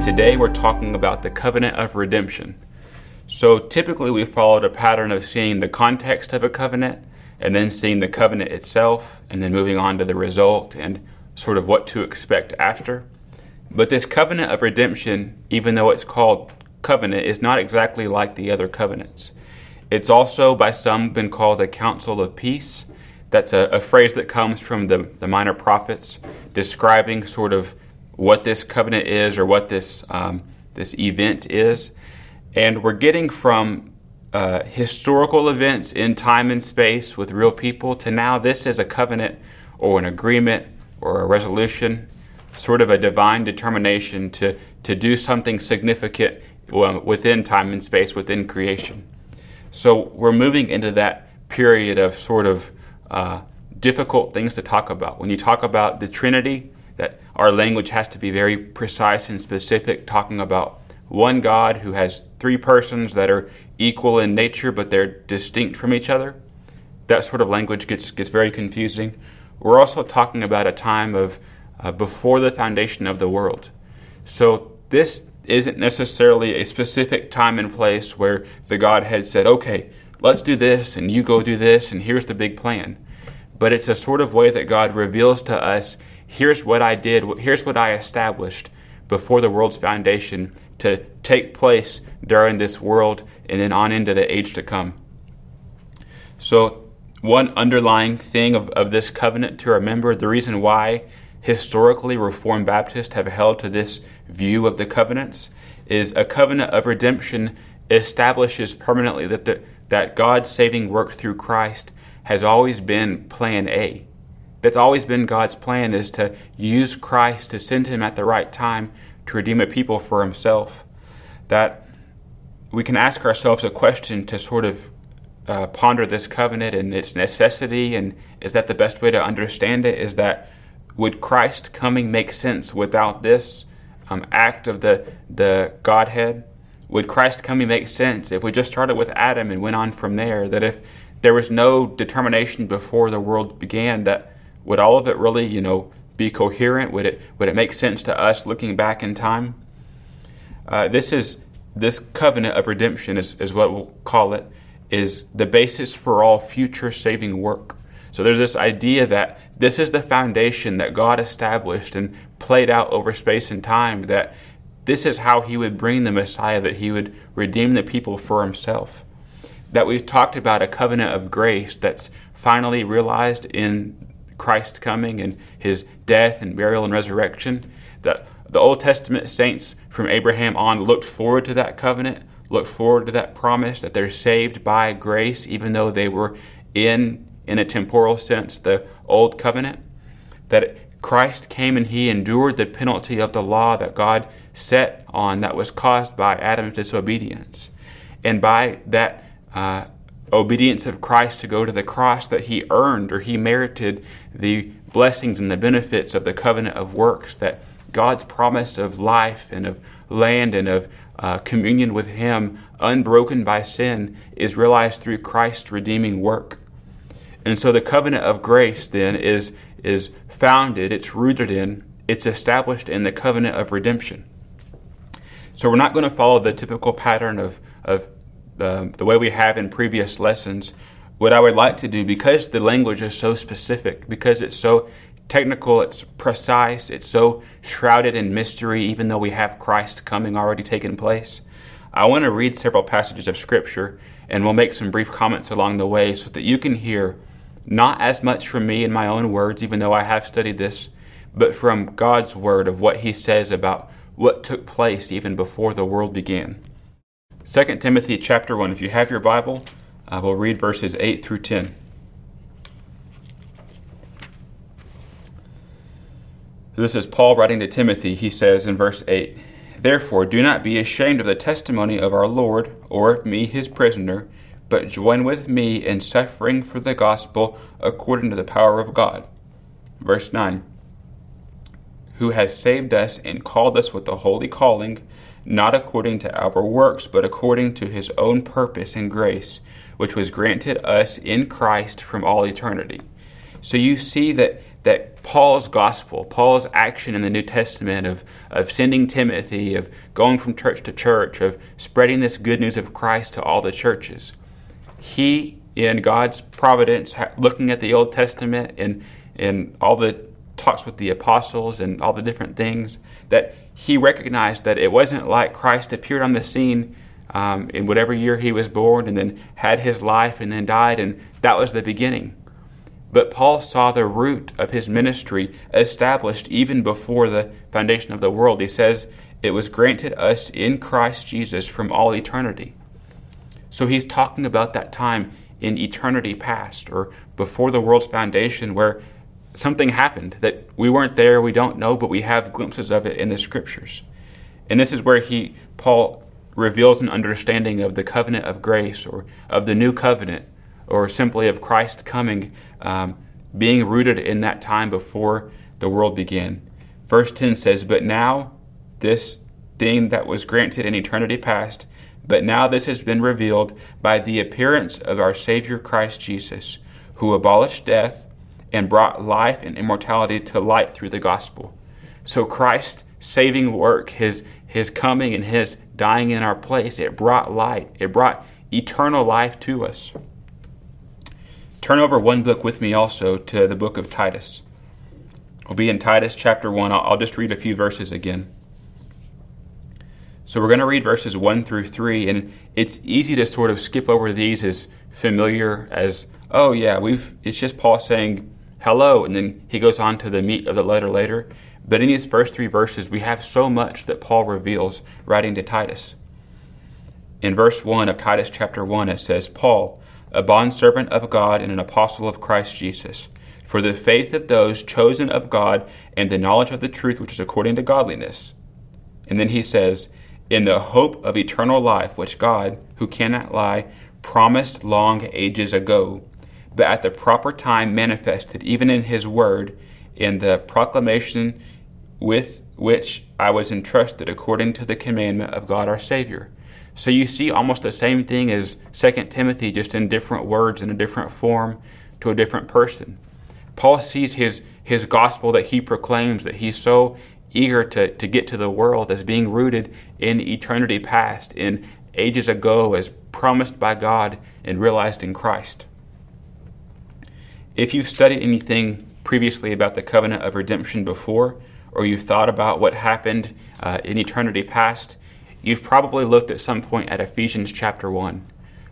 and today we're talking about the covenant of redemption. So typically we followed a pattern of seeing the context of a covenant and then seeing the covenant itself and then moving on to the result and sort of what to expect after. But this covenant of redemption, even though it's called covenant, is not exactly like the other covenants. It's also by some been called a counsel of peace. That's a, a phrase that comes from the, the minor prophets describing sort of what this covenant is or what this, um, this event is. And we're getting from uh, historical events in time and space with real people to now this is a covenant or an agreement or a resolution, sort of a divine determination to, to do something significant within time and space, within creation. So we're moving into that period of sort of uh, difficult things to talk about. When you talk about the Trinity, that our language has to be very precise and specific, talking about one God who has three persons that are equal in nature but they're distinct from each other. That sort of language gets, gets very confusing. We're also talking about a time of uh, before the foundation of the world. So this isn't necessarily a specific time and place where the Godhead said, okay, let's do this and you go do this and here's the big plan. But it's a sort of way that God reveals to us here's what I did, here's what I established before the world's foundation to take place during this world and then on into the age to come. So, one underlying thing of, of this covenant to remember, the reason why historically Reformed Baptists have held to this view of the covenants, is a covenant of redemption establishes permanently that, the, that God's saving work through Christ has always been plan A. That's always been God's plan is to use Christ to send him at the right time to redeem a people for himself. That we can ask ourselves a question to sort of uh, ponder this covenant and its necessity and is that the best way to understand it is that would Christ coming make sense without this um, act of the, the Godhead? Would Christ coming make sense if we just started with Adam and went on from there? That if there was no determination before the world began, that would all of it really, you know, be coherent? Would it would it make sense to us looking back in time? Uh, this is this covenant of redemption is, is what we'll call it is the basis for all future saving work. So there's this idea that this is the foundation that God established and played out over space and time that this is how he would bring the Messiah, that he would redeem the people for himself. That we've talked about a covenant of grace that's finally realized in Christ's coming and his death and burial and resurrection. That the Old Testament saints from Abraham on looked forward to that covenant, looked forward to that promise that they're saved by grace, even though they were in, in a temporal sense, the old covenant. That Christ came and he endured the penalty of the law that God set on that was caused by Adam's disobedience. And by that uh, obedience of Christ to go to the cross that he earned or he merited the blessings and the benefits of the covenant of works that God's promise of life and of land and of uh, communion with him unbroken by sin is realized through Christ's redeeming work. And so the covenant of grace then is is founded, it's rooted in, it's established in the covenant of redemption. So we're not going to follow the typical pattern of, of the, the way we have in previous lessons, what I would like to do, because the language is so specific, because it's so technical, it's precise, it's so shrouded in mystery, even though we have Christ coming already taken place, I want to read several passages of Scripture and we'll make some brief comments along the way so that you can hear not as much from me in my own words, even though I have studied this, but from God's Word of what He says about what took place even before the world began. 2 Timothy chapter 1. If you have your Bible, I will read verses 8 through 10. This is Paul writing to Timothy. He says in verse 8 Therefore, do not be ashamed of the testimony of our Lord, or of me, his prisoner, but join with me in suffering for the gospel according to the power of God. Verse 9 Who has saved us and called us with a holy calling not according to our works, but according to his own purpose and grace, which was granted us in Christ from all eternity. So you see that that Paul's gospel, Paul's action in the New Testament of, of sending Timothy, of going from church to church, of spreading this good news of Christ to all the churches, he, in God's providence, looking at the Old Testament and, and all the talks with the apostles and all the different things, that he recognized that it wasn't like Christ appeared on the scene um, in whatever year he was born and then had his life and then died, and that was the beginning. But Paul saw the root of his ministry established even before the foundation of the world. He says, It was granted us in Christ Jesus from all eternity. So he's talking about that time in eternity past or before the world's foundation where something happened that we weren't there, we don't know, but we have glimpses of it in the scriptures. And this is where he Paul reveals an understanding of the covenant of grace or of the new covenant or simply of Christ coming, um, being rooted in that time before the world began. Verse 10 says, But now this thing that was granted in eternity past, but now this has been revealed by the appearance of our Savior Christ Jesus, who abolished death and brought life and immortality to light through the gospel. So Christ's saving work, his his coming and his dying in our place, it brought light. It brought eternal life to us. Turn over one book with me also to the book of Titus. We'll be in Titus chapter 1. I'll, I'll just read a few verses again. So we're going to read verses 1 through 3, and it's easy to sort of skip over these as familiar as, oh, yeah, we've it's just Paul saying hello, and then he goes on to the meat of the letter later. But in these first three verses, we have so much that Paul reveals writing to Titus. In verse 1 of Titus chapter 1, it says, Paul, a bondservant of God and an apostle of Christ Jesus, for the faith of those chosen of God and the knowledge of the truth which is according to godliness. And then he says, In the hope of eternal life, which God, who cannot lie, promised long ages ago, but at the proper time manifested, even in his word, in the proclamation with which I was entrusted according to the commandment of God our Savior so you see almost the same thing as 2 Timothy, just in different words, in a different form, to a different person. Paul sees his, his gospel that he proclaims, that he's so eager to, to get to the world as being rooted in eternity past, in ages ago, as promised by God and realized in Christ. If you've studied anything previously about the covenant of redemption before, or you've thought about what happened uh, in eternity past, You've probably looked at some point at Ephesians chapter 1.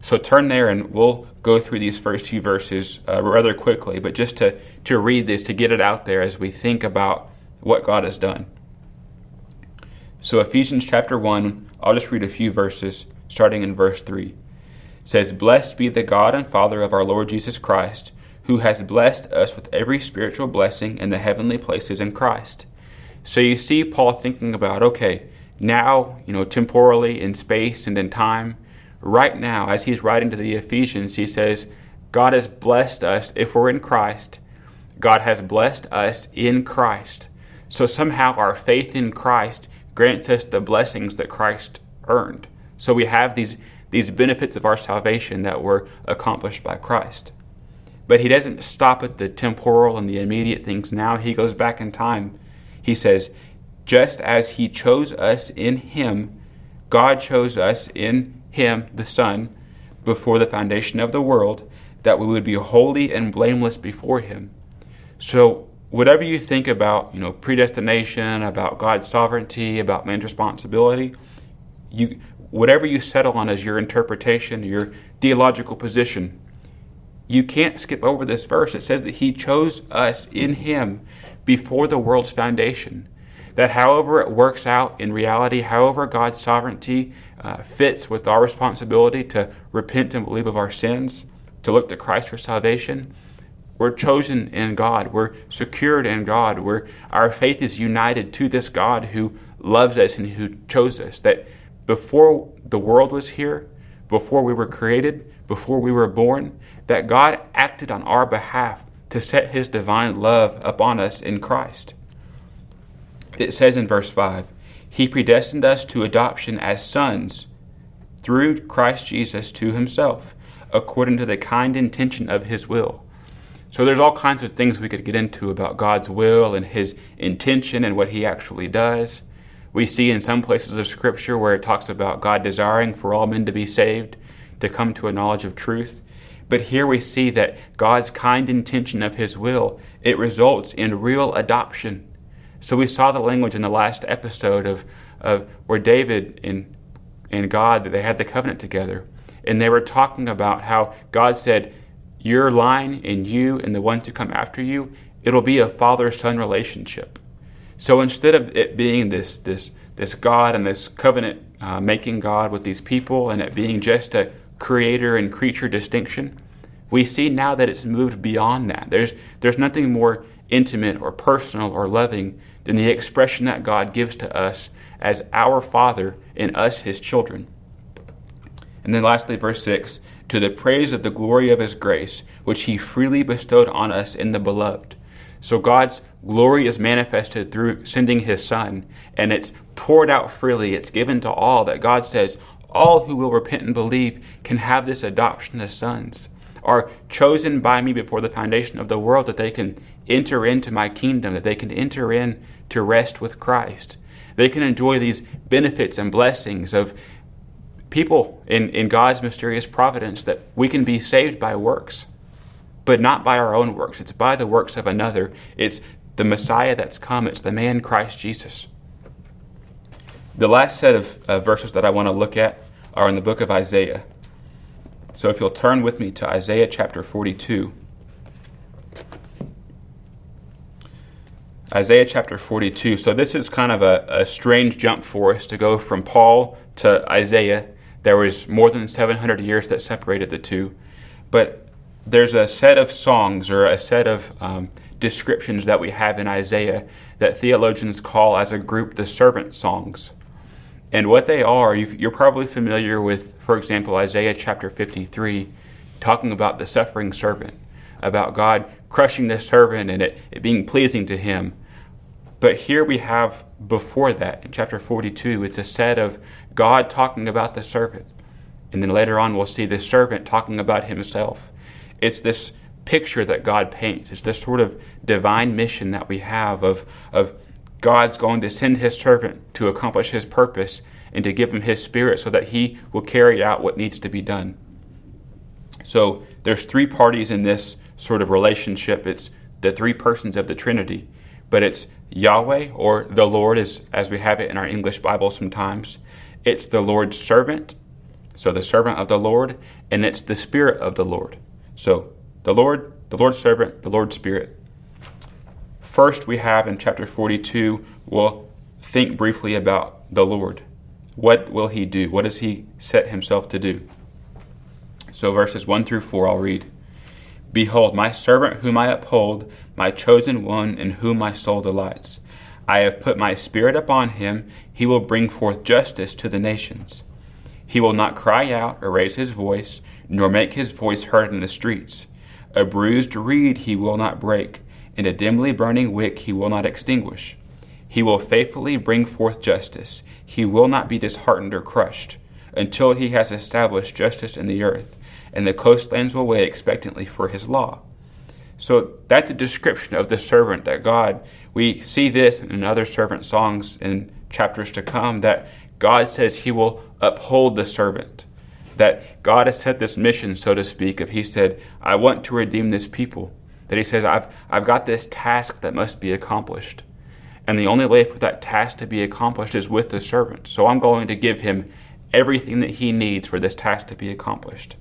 So turn there and we'll go through these first few verses uh, rather quickly, but just to, to read this, to get it out there as we think about what God has done. So, Ephesians chapter 1, I'll just read a few verses, starting in verse 3. It says, Blessed be the God and Father of our Lord Jesus Christ, who has blessed us with every spiritual blessing in the heavenly places in Christ. So, you see Paul thinking about, okay, now, you know, temporally in space and in time, right now, as he's writing to the Ephesians, he says, God has blessed us if we're in Christ. God has blessed us in Christ. So somehow our faith in Christ grants us the blessings that Christ earned. So we have these, these benefits of our salvation that were accomplished by Christ. But he doesn't stop at the temporal and the immediate things now. He goes back in time. He says, just as he chose us in him, God chose us in him, the Son, before the foundation of the world, that we would be holy and blameless before him. So whatever you think about, you know, predestination, about God's sovereignty, about man's responsibility, you whatever you settle on as your interpretation, your theological position, you can't skip over this verse. It says that he chose us in him before the world's foundation that however it works out in reality, however God's sovereignty uh, fits with our responsibility to repent and believe of our sins, to look to Christ for salvation, we're chosen in God. We're secured in God. We're, our faith is united to this God who loves us and who chose us. That before the world was here, before we were created, before we were born, that God acted on our behalf to set his divine love upon us in Christ. It says in verse 5 He predestined us to adoption as sons through Christ Jesus to Himself, according to the kind intention of His will. So there's all kinds of things we could get into about God's will and his intention and what he actually does. We see in some places of Scripture where it talks about God desiring for all men to be saved, to come to a knowledge of truth. But here we see that God's kind intention of his will, it results in real adoption. So we saw the language in the last episode of, of where David and, and God, that they had the covenant together. And they were talking about how God said, Your line and you and the ones who come after you, it'll be a father son relationship. So instead of it being this, this, this God and this covenant uh, making God with these people and it being just a creator and creature distinction, we see now that it's moved beyond that. There's, there's nothing more intimate or personal or loving than the expression that God gives to us as our Father and us, His children. And then lastly, verse 6 to the praise of the glory of His grace, which He freely bestowed on us in the beloved. So God's glory is manifested through sending His Son, and it's poured out freely. It's given to all that God says all who will repent and believe can have this adoption as sons, are chosen by me before the foundation of the world that they can enter into my kingdom, that they can enter in to rest with Christ. They can enjoy these benefits and blessings of people in, in God's mysterious providence that we can be saved by works but not by our own works. It's by the works of another. It's the Messiah that's come, it's the man Christ Jesus. The last set of uh, verses that I want to look at are in the book of Isaiah. So if you'll turn with me to Isaiah chapter 42. Isaiah chapter 42. So this is kind of a, a strange jump for us to go from Paul to Isaiah. There was more than 700 years that separated the two. But there's a set of songs or a set of um, descriptions that we have in Isaiah that theologians call as a group the servant songs. And what they are, you're probably familiar with, for example, Isaiah chapter 53, talking about the suffering servant, about God crushing the servant and it, it being pleasing to him. But here we have before that, in chapter 42, it's a set of God talking about the servant. And then later on, we'll see the servant talking about himself. It's this picture that God paints. It's this sort of divine mission that we have of, of God's going to send his servant to accomplish his purpose and to give him his spirit so that he will carry out what needs to be done. So there's three parties in this sort of relationship. It's the three persons of the Trinity, but it's Yahweh or the Lord as, as we have it in our English Bible sometimes. It's the Lord's servant, so the servant of the Lord, and it's the Spirit of the Lord. So, the Lord, the Lord's servant, the Lord's Spirit. First, we have in chapter 42, we'll think briefly about the Lord. What will he do? What does he set himself to do? So, verses 1 through 4, I'll read. Behold, my servant whom I uphold, my chosen one in whom my soul delights. I have put my spirit upon him. He will bring forth justice to the nations. He will not cry out or raise his voice nor make his voice heard in the streets. A bruised reed he will not break, and a dimly burning wick he will not extinguish. He will faithfully bring forth justice. He will not be disheartened or crushed, until he has established justice in the earth, and the coastlands will wait expectantly for his law. So that's a description of the servant that God, we see this in other servant songs in chapters to come, that God says he will uphold the servant that God has set this mission, so to speak, of He said, I want to redeem this people. That He says, I've, I've got this task that must be accomplished. And the only way for that task to be accomplished is with the servant. So I'm going to give him everything that he needs for this task to be accomplished.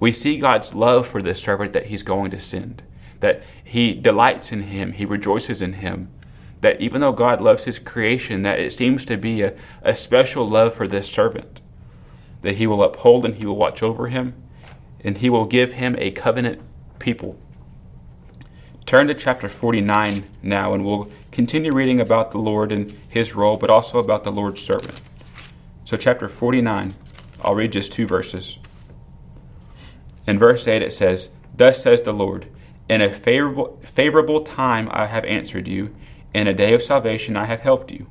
We see God's love for this servant that he's going to send, that he delights in him, he rejoices in him. That even though God loves his creation, that it seems to be a, a special love for this servant that he will uphold and he will watch over him, and he will give him a covenant people. Turn to chapter 49 now, and we'll continue reading about the Lord and his role, but also about the Lord's servant. So, chapter 49, I'll read just two verses. In verse 8, it says, Thus says the Lord, In a favorable, favorable time I have answered you, in a day of salvation I have helped you,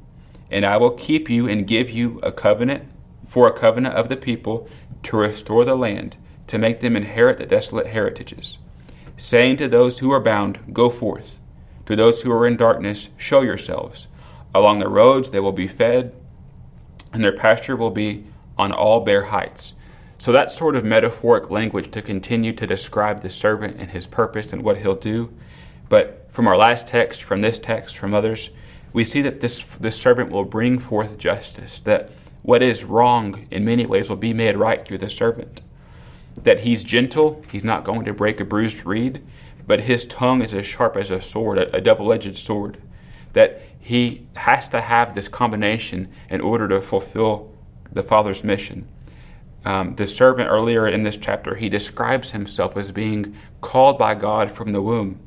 and I will keep you and give you a covenant for a covenant of the people to restore the land, to make them inherit the desolate heritages. Saying to those who are bound, Go forth. To those who are in darkness, show yourselves. Along the roads they will be fed, and their pasture will be on all bare heights. So that sort of metaphoric language to continue to describe the servant and his purpose and what he'll do. But from our last text, from this text, from others, we see that this, this servant will bring forth justice, that what is wrong in many ways will be made right through the servant. That he's gentle, he's not going to break a bruised reed, but his tongue is as sharp as a sword, a, a double edged sword. That he has to have this combination in order to fulfill the Father's mission um, the servant earlier in this chapter, he describes himself as being called by God from the womb.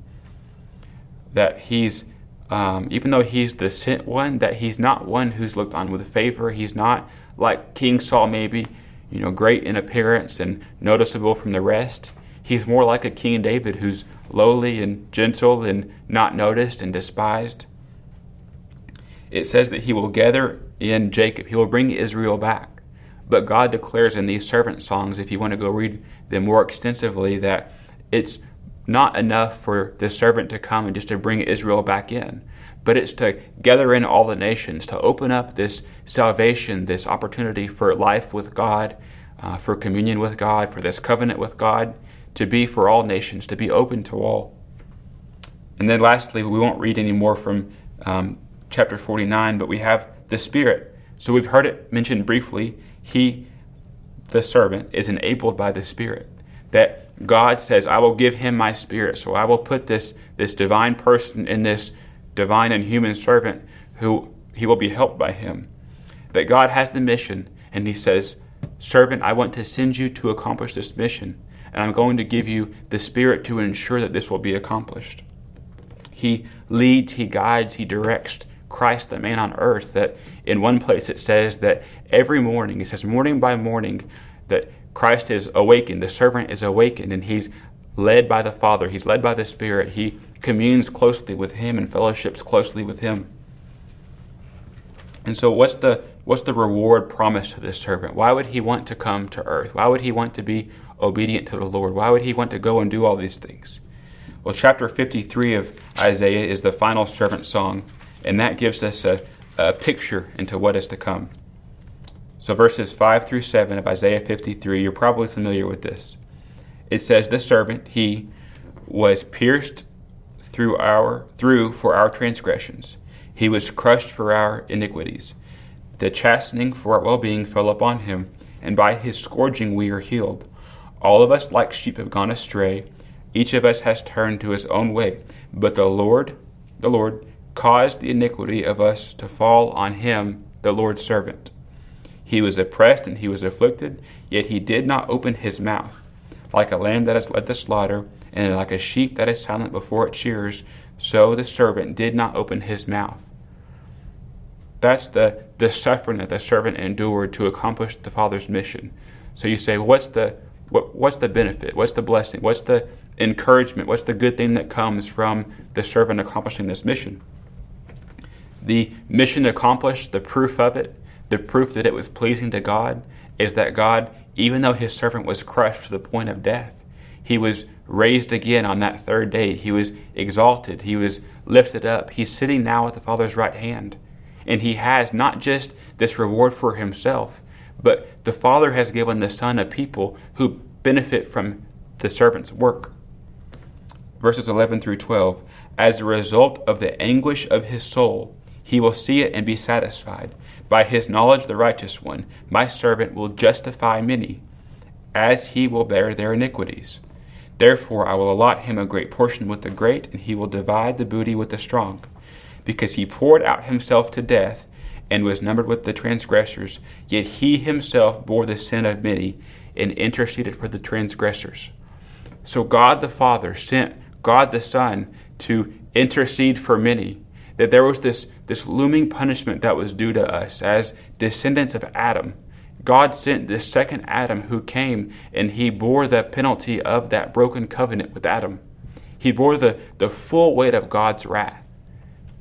That he's, um, even though he's the sent one, that he's not one who's looked on with favor. He's not like King Saul, maybe, you know, great in appearance and noticeable from the rest. He's more like a King David who's lowly and gentle and not noticed and despised. It says that he will gather in Jacob, he will bring Israel back. But God declares in these servant songs, if you want to go read them more extensively, that it's not enough for the servant to come and just to bring Israel back in, but it's to gather in all the nations, to open up this salvation, this opportunity for life with God, uh, for communion with God, for this covenant with God, to be for all nations, to be open to all. And then lastly, we won't read any more from um, chapter 49, but we have the Spirit. So we've heard it mentioned briefly he, the servant, is enabled by the Spirit. That God says, I will give him my spirit. So I will put this, this divine person in this divine and human servant who he will be helped by him. That God has the mission, and he says, Servant, I want to send you to accomplish this mission, and I'm going to give you the Spirit to ensure that this will be accomplished. He leads, he guides, he directs Christ, the man on earth, that in one place it says that every morning, it says morning by morning, that Christ is awakened, the servant is awakened, and he's led by the Father, he's led by the Spirit, he communes closely with him and fellowships closely with him. And so what's the what's the reward promised to this servant? Why would he want to come to earth? Why would he want to be obedient to the Lord? Why would he want to go and do all these things? Well, chapter 53 of Isaiah is the final servant song and that gives us a, a picture into what is to come. So, verses 5 through 7 of Isaiah 53, you're probably familiar with this. It says, The servant, he was pierced through our through for our transgressions. He was crushed for our iniquities. The chastening for our well-being fell upon him, and by his scourging we are healed. All of us like sheep have gone astray; each of us has turned to his own way. But the Lord, the Lord, caused the iniquity of us to fall on him, the Lord's servant. He was oppressed and he was afflicted, yet he did not open his mouth. Like a lamb that is led to slaughter, and like a sheep that is silent before its shears, so the servant did not open his mouth. That's the, the suffering that the servant endured to accomplish the Father's mission. So you say, what's the what, what's the benefit? What's the blessing? What's the encouragement? What's the good thing that comes from the servant accomplishing this mission? the mission accomplished, the proof of it, the proof that it was pleasing to God, is that God, even though his servant was crushed to the point of death, he was raised again on that third day. He was exalted. He was lifted up. He's sitting now at the Father's right hand. And he has not just this reward for himself, but the Father has given the Son a people who benefit from the servant's work. Verses 11 through 12 As a result of the anguish of his soul, he will see it and be satisfied. By his knowledge, the righteous one, my servant, will justify many, as he will bear their iniquities. Therefore, I will allot him a great portion with the great, and he will divide the booty with the strong. Because he poured out himself to death, and was numbered with the transgressors, yet he himself bore the sin of many, and interceded for the transgressors. So God the Father sent God the Son to intercede for many that there was this, this looming punishment that was due to us as descendants of Adam. God sent this second Adam who came and he bore the penalty of that broken covenant with Adam. He bore the, the full weight of God's wrath.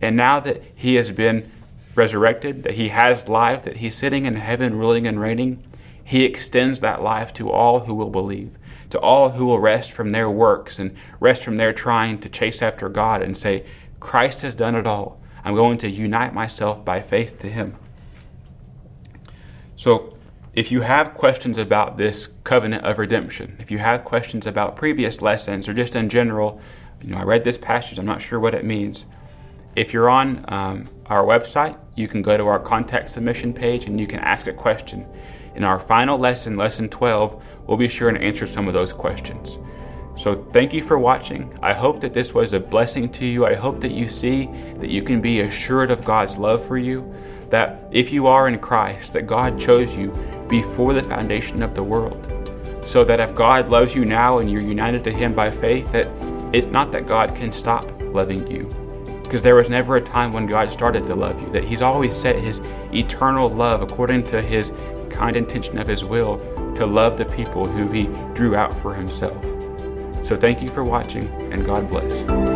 And now that he has been resurrected, that he has life, that he's sitting in heaven ruling and reigning, he extends that life to all who will believe, to all who will rest from their works and rest from their trying to chase after God and say, Christ has done it all. I'm going to unite myself by faith to Him. So, if you have questions about this covenant of redemption, if you have questions about previous lessons or just in general, you know, I read this passage, I'm not sure what it means. If you're on um, our website, you can go to our contact submission page and you can ask a question. In our final lesson, lesson 12, we'll be sure and answer some of those questions. So thank you for watching. I hope that this was a blessing to you. I hope that you see that you can be assured of God's love for you, that if you are in Christ, that God chose you before the foundation of the world. So that if God loves you now and you're united to him by faith, that it's not that God can stop loving you. Because there was never a time when God started to love you, that he's always set his eternal love according to his kind intention of his will to love the people who he drew out for himself. So thank you for watching, and God bless.